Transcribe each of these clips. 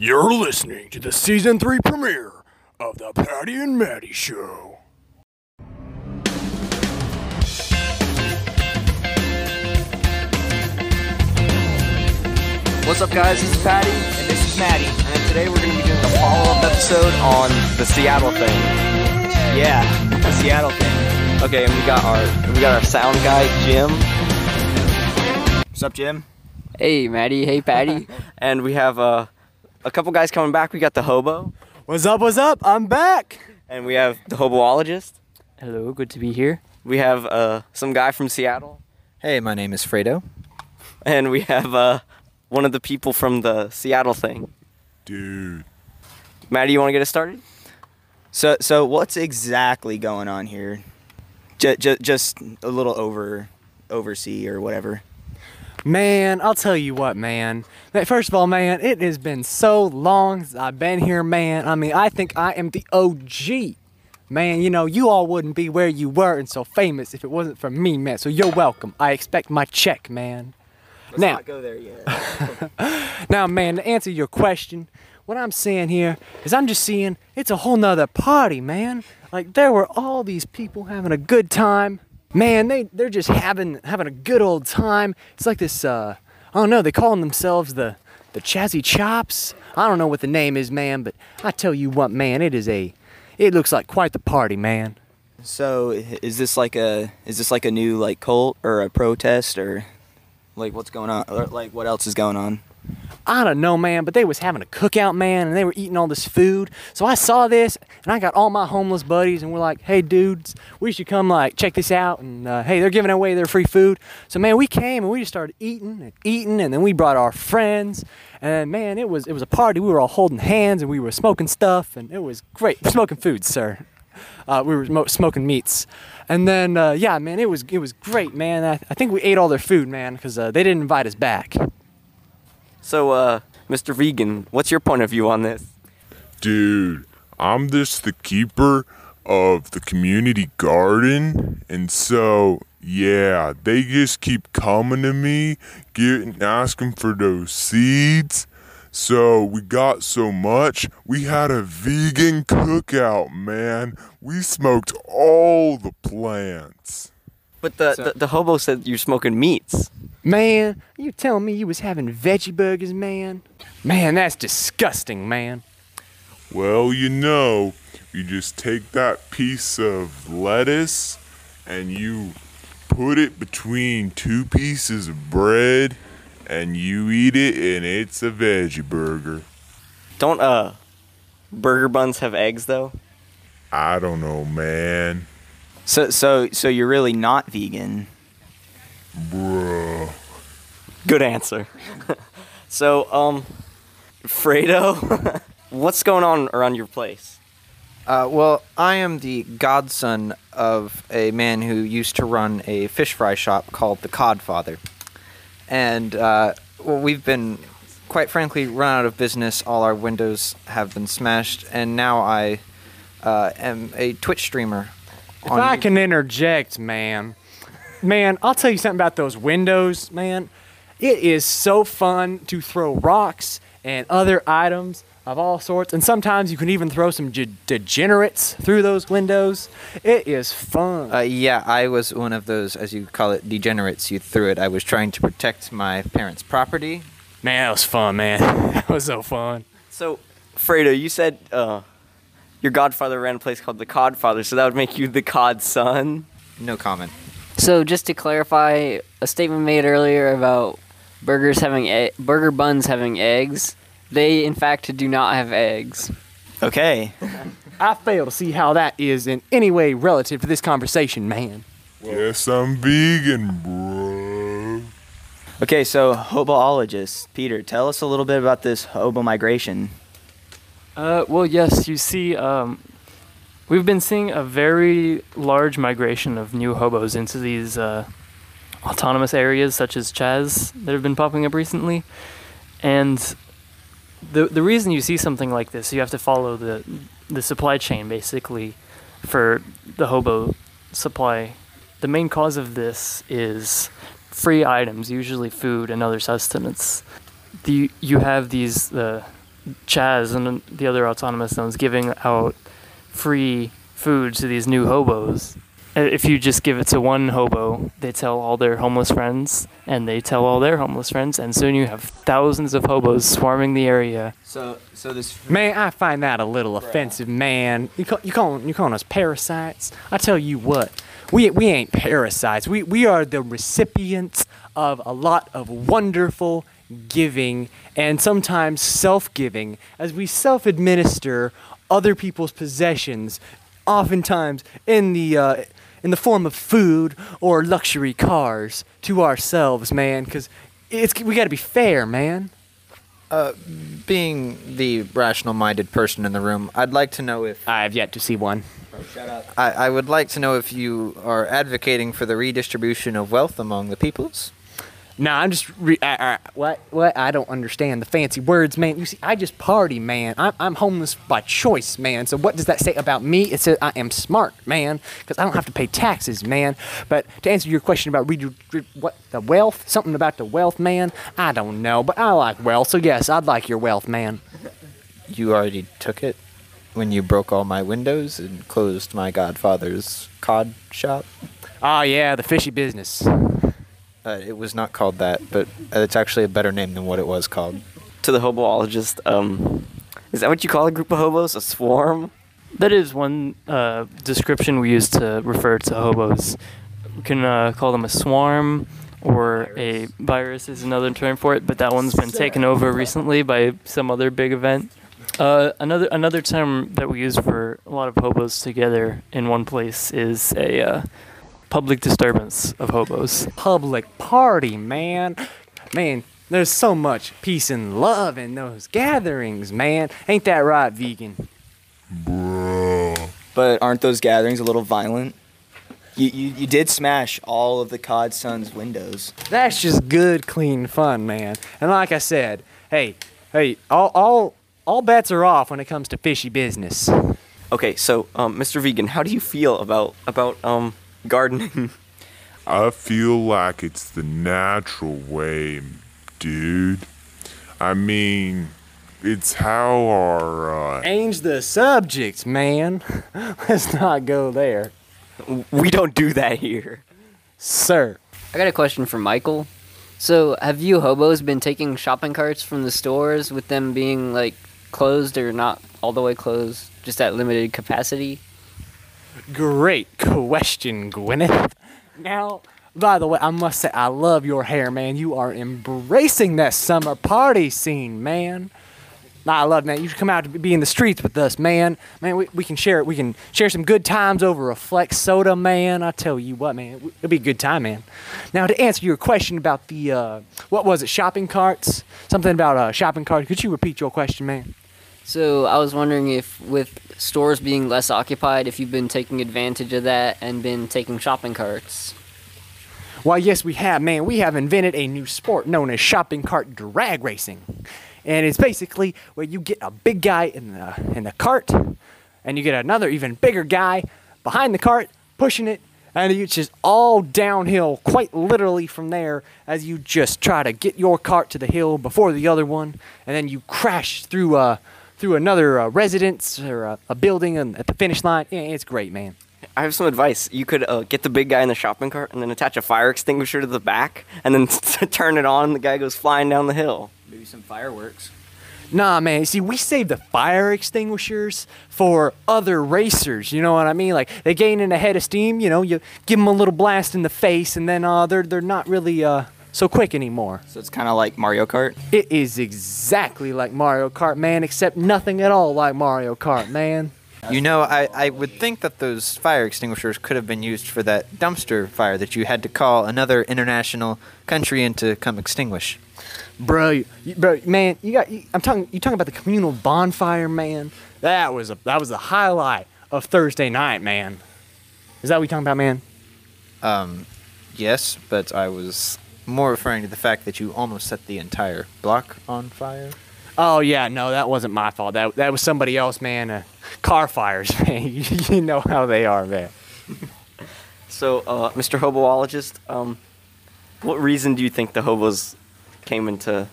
You're listening to the season three premiere of the Patty and Matty Show. What's up, guys? This is Patty, and this is Matty, and today we're going to be doing a follow-up episode on the Seattle thing. Yeah, the Seattle thing. Okay, and we got our we got our sound guy Jim. What's up, Jim? Hey, Matty. Hey, Patty. And we have uh, a couple guys coming back. We got the hobo, What's up? What's up? I'm back. and we have the hoboologist. Hello. Good to be here. We have uh, some guy from Seattle, Hey, my name is Fredo. and we have uh, one of the people from the Seattle thing. Dude. Matty, you want to get us started? So, so what's exactly going on here? J- j- just a little over, oversee or whatever. Man, I'll tell you what, man. First of all, man, it has been so long since I've been here, man. I mean, I think I am the OG. Man, you know, you all wouldn't be where you were and so famous if it wasn't for me, man. So you're welcome. I expect my check, man. Let's Now- not go there yet. Now, man, to answer your question, what I'm seeing here is I'm just seeing it's a whole nother party, man. Like there were all these people having a good time. Man, they they're just having having a good old time. It's like this uh I don't know, they call themselves the the Chazzy Chops. I don't know what the name is, man, but I tell you what, man, it is a it looks like quite the party, man. So, is this like a is this like a new like cult or a protest or like what's going on? Or like what else is going on? I don't know, man, but they was having a cookout, man, and they were eating all this food. So I saw this, and I got all my homeless buddies, and we're like, "Hey, dudes, we should come like check this out." And uh, hey, they're giving away their free food. So man, we came and we just started eating and eating, and then we brought our friends, and man, it was it was a party. We were all holding hands, and we were smoking stuff, and it was great. Smoking food, sir. Uh, we were mo- smoking meats, and then uh, yeah, man, it was it was great, man. I, I think we ate all their food, man, because uh, they didn't invite us back. So, uh, Mr. Vegan, what's your point of view on this? Dude, I'm just the keeper of the community garden. And so, yeah, they just keep coming to me, getting asking for those seeds. So we got so much, we had a vegan cookout, man. We smoked all the plants. But the, the, the hobo said you're smoking meats. Man, you telling me you was having veggie burgers, man? Man, that's disgusting, man. Well, you know, you just take that piece of lettuce and you put it between two pieces of bread and you eat it and it's a veggie burger. Don't, uh, burger buns have eggs, though? I don't know, man. So, so, so you're really not vegan. Bruh. Good answer. so, um, Fredo, what's going on around your place? Uh, well, I am the godson of a man who used to run a fish fry shop called the Codfather. And, uh, well, we've been, quite frankly, run out of business. All our windows have been smashed, and now I uh, am a Twitch streamer. If I can interject, man, man, I'll tell you something about those windows, man. It is so fun to throw rocks and other items of all sorts, and sometimes you can even throw some ge- degenerates through those windows. It is fun. Uh, yeah, I was one of those, as you call it, degenerates. You threw it. I was trying to protect my parents' property. man, that was fun, man. that was so fun. So, Fredo, you said, uh, your godfather ran a place called the Codfather, so that would make you the Cod son. No comment. So, just to clarify, a statement made earlier about burgers having e- burger buns having eggs. They, in fact, do not have eggs. Okay. I fail to see how that is in any way relative to this conversation, man. Yes, I'm vegan, bro. Okay, so hoboologist Peter, tell us a little bit about this hobo migration. Uh, well, yes, you see, um, we've been seeing a very large migration of new hobos into these uh, autonomous areas, such as Chaz, that have been popping up recently. And the the reason you see something like this, you have to follow the the supply chain basically for the hobo supply. The main cause of this is free items, usually food and other sustenance. The you have these uh, Chaz and the other autonomous zones giving out free food to these new hobos. Uh, If you just give it to one hobo, they tell all their homeless friends, and they tell all their homeless friends, and soon you have thousands of hobos swarming the area. So so this Man, I find that a little offensive, man. You call, you calling you calling us parasites? I tell you what, we we ain't parasites. We we are the recipients of a lot of wonderful giving and sometimes self-giving as we self-administer other people's possessions, oftentimes in the uh, in the form of food or luxury cars to ourselves, man. Because it's we got to be fair, man. Being the rational-minded person in the room, I'd like to know if I have yet to see one. I, I would like to know if you are advocating for the redistribution of wealth among the peoples. No, I'm just re- I, I, what what I don't understand the fancy words, man. You see, I just party, man. I'm I'm homeless by choice, man. So what does that say about me? It says I am smart, man, because I don't have to pay taxes, man. But to answer your question about redi- re- what the wealth, something about the wealth, man. I don't know, but I like wealth, so yes, I'd like your wealth, man. You already took it when you broke all my windows and closed my godfather's cod shop. Oh yeah, the fishy business. Uh, it was not called that, but it's actually a better name than what it was called. To the hoboologist, um, is that what you call a group of hobos? A swarm? That is one uh, description we use to refer to hobos. We can uh, call them a swarm, or a virus is another term for it, but that one's been taken over recently by some other big event. Uh, another another term that we use for a lot of hobos together in one place is a uh, public disturbance of hobos. Public party, man. Man, there's so much peace and love in those gatherings, man. Ain't that right, vegan? Bro. But aren't those gatherings a little violent? You, you, you did smash all of the COD Sun's windows. That's just good, clean fun, man. And like I said, hey, hey, all all all bets are off when it comes to fishy business. Okay, so um, Mr. Vegan, how do you feel about about um gardening? I feel like it's the natural way, dude. I mean, it's how our uh, Change the subject, man. Let's not go there, we don't do that here. sir. I got a question for Michael. So, have you hobos been taking shopping carts from the stores with them being like closed or not all the way closed, just at limited capacity? Great question, Gwyneth. Now, by the way, I must say I love your hair, man. You are embracing that summer party scene, man. I love man. You should come out to be in the streets with us, man. Man, we, we can share it. We can share some good times over a flex soda, man. I tell you what, man, it'll be a good time, man. Now, to answer your question about the uh, what was it, shopping carts? Something about uh, shopping carts. Could you repeat your question, man? So, I was wondering if, with stores being less occupied, if you've been taking advantage of that and been taking shopping carts. Why, yes, we have, man. We have invented a new sport known as shopping cart drag racing. And it's basically where you get a big guy in the, in the cart, and you get another even bigger guy behind the cart pushing it, and it's just all downhill, quite literally from there, as you just try to get your cart to the hill before the other one, and then you crash through uh, through another uh, residence or a, a building and at the finish line. Yeah, it's great, man. I have some advice. You could uh, get the big guy in the shopping cart and then attach a fire extinguisher to the back and then turn it on. and The guy goes flying down the hill. Maybe some fireworks. Nah, man. See, we save the fire extinguishers for other racers. You know what I mean? Like they gain in a head of steam. You know, you give them a little blast in the face, and then uh, they're they're not really uh, so quick anymore. So it's kind of like Mario Kart. It is exactly like Mario Kart, man, except nothing at all like Mario Kart, man. You know, I, I would think that those fire extinguishers could have been used for that dumpster fire that you had to call another international country in to come extinguish. Bro, you, you- bro, man, you got. You, I'm talking. You talking about the communal bonfire, man? That was a that was the highlight of Thursday night, man. Is that what you talking about, man? Um, yes, but I was more referring to the fact that you almost set the entire block on fire. Oh yeah, no, that wasn't my fault. That that was somebody else, man. Uh, car fires, man. you, you know how they are, man. So, uh, Mr. Hoboologist, um, what reason do you think the hobos came into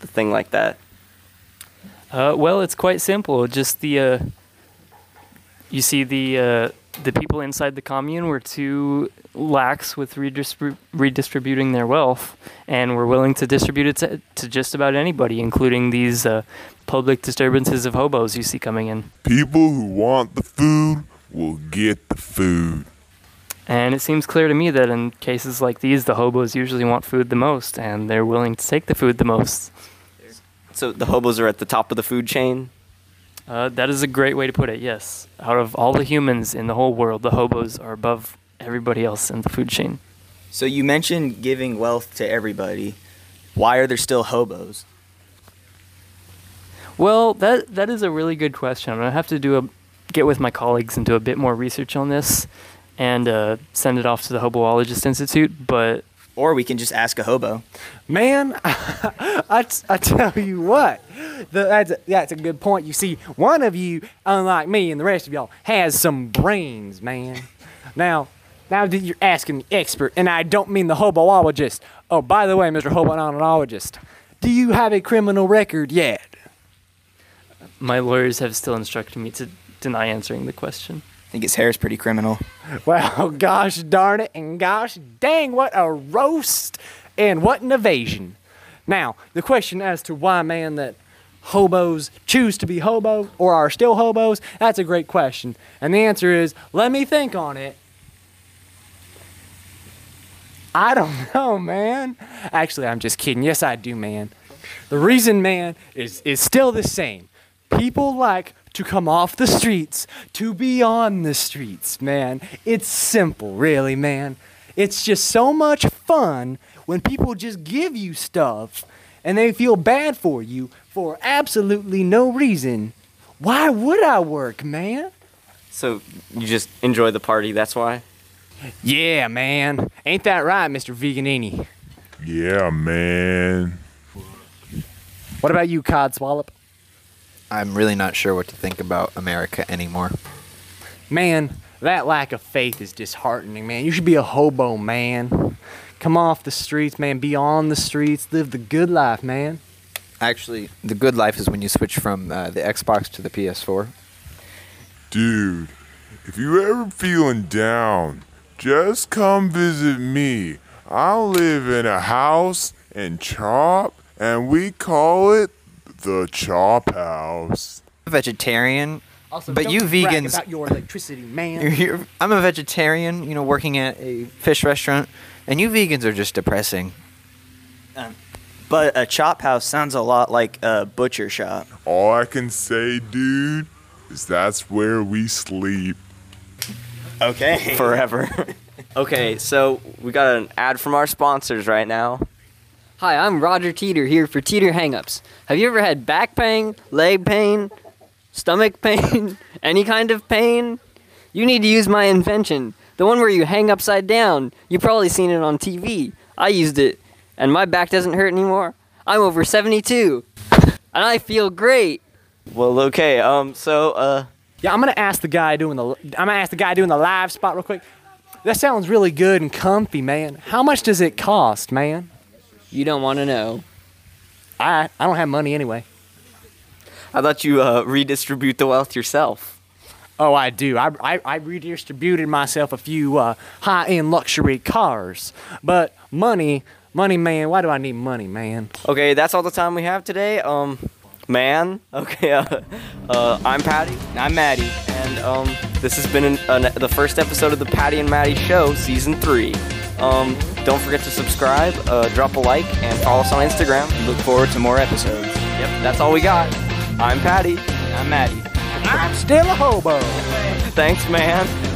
the thing like that? Uh, well, it's quite simple. Just the uh, you see the uh, the people inside the commune were too lax with redistrib- redistributing their wealth, and were willing to distribute it to, to just about anybody, including these uh, public disturbances of hobos you see coming in. People who want the food will get the food. And it seems clear to me that in cases like these, the hobos usually want food the most, and they're willing to take the food the most. So the hobos are at the top of the food chain. Uh, that is a great way to put it. Yes, out of all the humans in the whole world, the hobos are above everybody else in the food chain. So you mentioned giving wealth to everybody. Why are there still hobos? Well, that that is a really good question. I'm gonna have to do a get with my colleagues and do a bit more research on this, and uh, send it off to the Hoboologist Institute. But Or we can just ask a hobo. Man, I, t- I tell you what, the, that's, a, that's a good point. You see, one of you, unlike me and the rest of y'all, has some brains, man. Now, now that you're asking the expert, and I don't mean the hoboologist. Oh, by the way, Mr. Hoboologist, do you have a criminal record yet? my lawyers have still instructed me to deny answering the question. I think his hair is pretty criminal. Well, gosh darn it, and gosh dang, what a roast and what an evasion. Now, the question as to why, man, that hobos choose to be hobos or are still hobos, that's a great question. And the answer is let me think on it. I don't know, man. Actually, I'm just kidding. Yes, I do, man. The reason, man, is, is still the same. People like to come off the streets to be on the streets, man. It's simple, really, man. It's just so much fun when people just give you stuff and they feel bad for you for absolutely no reason. Why would I work, man? So you just enjoy the party. That's why. Yeah, man. Ain't that right, Mr. Veganini? Yeah, man. What about you, Cod Swallop? I'm really not sure what to think about America anymore. Man, that lack of faith is disheartening, man. You should be a hobo, man. Come off the streets, man. Be on the streets. Live the good life, man. Actually, the good life is when you switch from uh, the Xbox to the PS4. Dude, if you ever feeling down, just come visit me. I live in a house in Chop, and we call it the Chop House. Vegetarian. Also, But don't you brag vegans- about your electricity, man. You're, you're, I'm a vegetarian, you know, working at a fish restaurant, and you vegans are just depressing. Um, but a chop house sounds a lot like a butcher shop. All I can say, dude, is that's where we sleep. Okay. Forever. okay, so we got an ad from our sponsors right now. Hi, I'm Roger Teeter here for Teeter Hangups. Have you ever had back pain, leg pain, stomach pain, any kind of pain? You need to use my invention, the one where you hang upside down. You've probably seen it on TV. I used it, and my back doesn't hurt anymore. I'm over 72, and I feel great. Well, okay. Um. So, uh, Yeah, I'm gonna ask the guy doing the. I'm gonna ask the guy doing the live spot real quick. That sounds really good and comfy, man. How much does it cost, man? You don't want to know. I I don't have money anyway. I thought you uh, redistribute the wealth yourself. Oh, I do. I, I, I redistributed myself a few uh, high-end luxury cars, but money, money, man. Why do I need money, man? Okay, that's all the time we have today. Um, man. Okay. Uh, uh, I'm Patty. I'm Matty. And um, this has been an, an, the first episode of the Patty and Matty Show, Season 3. Um, don't forget to subscribe, uh, drop a like, and follow us on Instagram. Look forward to more episodes. Yep, that's all we got. I'm Patty. I'm Matty. I'm still a hobo. Thanks, man.